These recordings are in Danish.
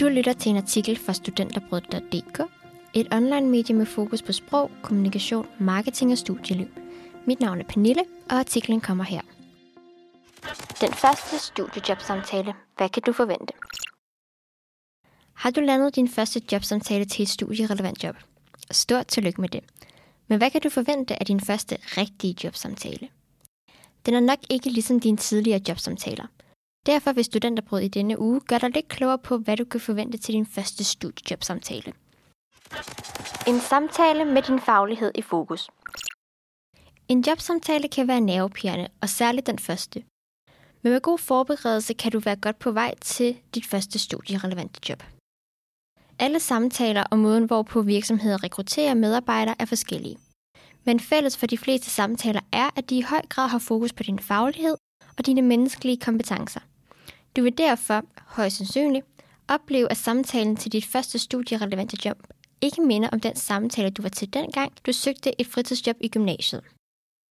Du lytter til en artikel fra studenterbrød.dk, et online-medie med fokus på sprog, kommunikation, marketing og studieliv. Mit navn er Pernille, og artiklen kommer her. Den første studiejobsamtale. Hvad kan du forvente? Har du landet din første jobsamtale til et studierelevant job? Stort tillykke med det. Men hvad kan du forvente af din første rigtige jobsamtale? Den er nok ikke ligesom dine tidligere jobsamtaler. Derfor vil Studenterbrød i denne uge gøre dig lidt klogere på, hvad du kan forvente til din første studiejobsamtale. En samtale med din faglighed i fokus. En jobsamtale kan være nervepirrende, og særligt den første. Men med god forberedelse kan du være godt på vej til dit første studierelevante job. Alle samtaler og måden, hvorpå virksomheder rekrutterer medarbejdere, er forskellige. Men fælles for de fleste samtaler er, at de i høj grad har fokus på din faglighed og dine menneskelige kompetencer. Du vil derfor, højst sandsynligt, opleve, at samtalen til dit første studierelevante job ikke minder om den samtale, du var til dengang, du søgte et fritidsjob i gymnasiet.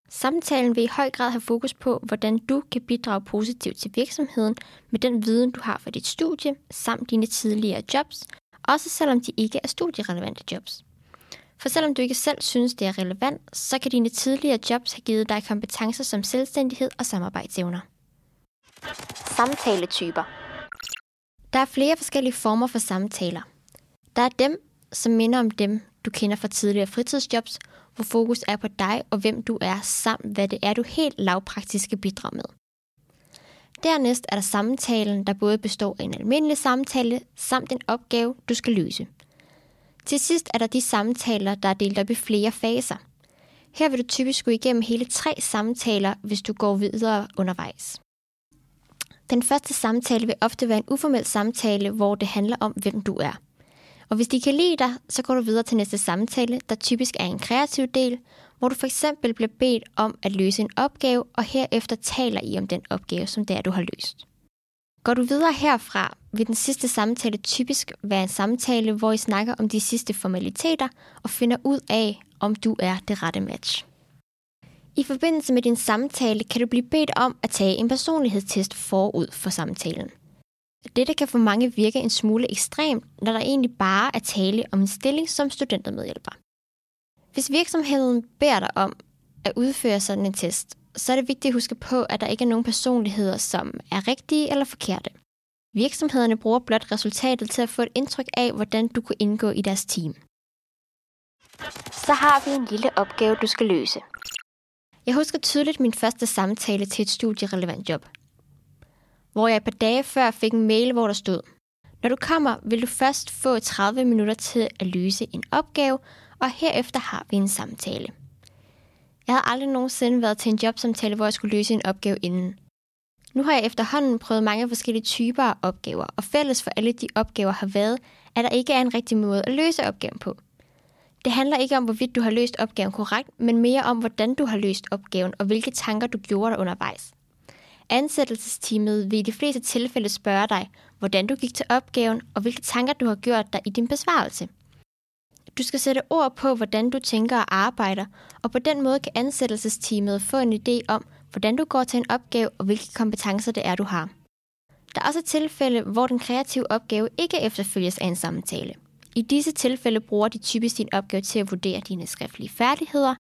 Samtalen vil i høj grad have fokus på, hvordan du kan bidrage positivt til virksomheden med den viden, du har for dit studie, samt dine tidligere jobs, også selvom de ikke er studierelevante jobs. For selvom du ikke selv synes, det er relevant, så kan dine tidligere jobs have givet dig kompetencer som selvstændighed og samarbejdsevner. Samtaletyper Der er flere forskellige former for samtaler. Der er dem, som minder om dem, du kender fra tidligere fritidsjobs, hvor fokus er på dig og hvem du er, samt hvad det er, du helt lavpraktisk skal bidrage med. Dernæst er der samtalen, der både består af en almindelig samtale, samt en opgave, du skal løse. Til sidst er der de samtaler, der er delt op i flere faser. Her vil du typisk gå igennem hele tre samtaler, hvis du går videre undervejs. Den første samtale vil ofte være en uformel samtale, hvor det handler om, hvem du er. Og hvis de kan lide dig, så går du videre til næste samtale, der typisk er en kreativ del, hvor du for eksempel bliver bedt om at løse en opgave, og herefter taler I om den opgave, som det er, du har løst. Går du videre herfra, vil den sidste samtale typisk være en samtale, hvor I snakker om de sidste formaliteter og finder ud af, om du er det rette match. I forbindelse med din samtale kan du blive bedt om at tage en personlighedstest forud for samtalen. Dette kan for mange virke en smule ekstremt, når der egentlig bare er tale om en stilling som studentermedhjælper. Hvis virksomheden beder dig om at udføre sådan en test, så er det vigtigt at huske på, at der ikke er nogen personligheder, som er rigtige eller forkerte. Virksomhederne bruger blot resultatet til at få et indtryk af, hvordan du kunne indgå i deres team. Så har vi en lille opgave, du skal løse. Jeg husker tydeligt min første samtale til et studierelevant job, hvor jeg et par dage før fik en mail, hvor der stod, når du kommer, vil du først få 30 minutter til at løse en opgave, og herefter har vi en samtale. Jeg havde aldrig nogensinde været til en jobsamtale, hvor jeg skulle løse en opgave inden. Nu har jeg efterhånden prøvet mange forskellige typer af opgaver, og fælles for alle de opgaver har været, at der ikke er en rigtig måde at løse opgaven på. Det handler ikke om, hvorvidt du har løst opgaven korrekt, men mere om, hvordan du har løst opgaven, og hvilke tanker du gjorde dig undervejs. Ansættelsesteamet vil i de fleste tilfælde spørge dig, hvordan du gik til opgaven, og hvilke tanker du har gjort dig i din besvarelse. Du skal sætte ord på, hvordan du tænker og arbejder, og på den måde kan ansættelsesteamet få en idé om, hvordan du går til en opgave og hvilke kompetencer det er, du har. Der er også tilfælde, hvor den kreative opgave ikke efterfølges af en samtale. I disse tilfælde bruger de typisk din opgave til at vurdere dine skriftlige færdigheder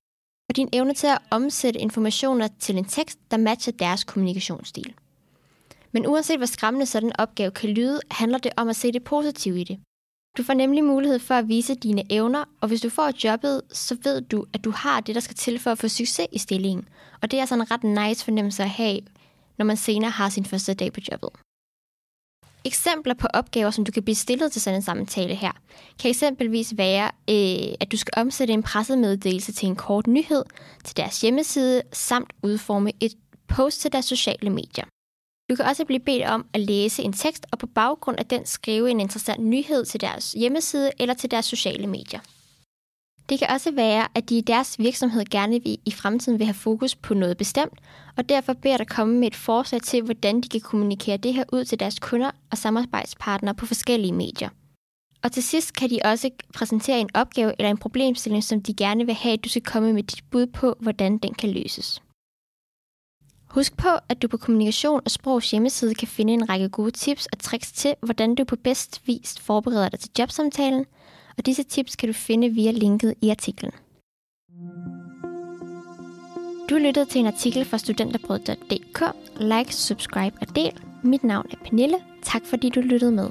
og din evne til at omsætte informationer til en tekst, der matcher deres kommunikationsstil. Men uanset hvor skræmmende sådan en opgave kan lyde, handler det om at se det positive i det. Du får nemlig mulighed for at vise dine evner, og hvis du får jobbet, så ved du, at du har det, der skal til for at få succes i stillingen. Og det er altså en ret nice fornemmelse at have, når man senere har sin første dag på jobbet. Eksempler på opgaver, som du kan blive stillet til sådan en samtale her, kan eksempelvis være, øh, at du skal omsætte en pressemeddelelse til en kort nyhed til deres hjemmeside, samt udforme et post til deres sociale medier. Du kan også blive bedt om at læse en tekst og på baggrund af den skrive en interessant nyhed til deres hjemmeside eller til deres sociale medier. Det kan også være, at de i deres virksomhed gerne vil, i fremtiden vil have fokus på noget bestemt, og derfor beder dig komme med et forslag til, hvordan de kan kommunikere det her ud til deres kunder og samarbejdspartnere på forskellige medier. Og til sidst kan de også præsentere en opgave eller en problemstilling, som de gerne vil have, at du skal komme med dit bud på, hvordan den kan løses. Husk på, at du på Kommunikation og Sprogs hjemmeside kan finde en række gode tips og tricks til, hvordan du på bedst vis forbereder dig til jobsamtalen, og disse tips kan du finde via linket i artiklen. Du lyttede til en artikel fra studenterbrød.dk. Like, subscribe og del. Mit navn er Pernille. Tak fordi du lyttede med.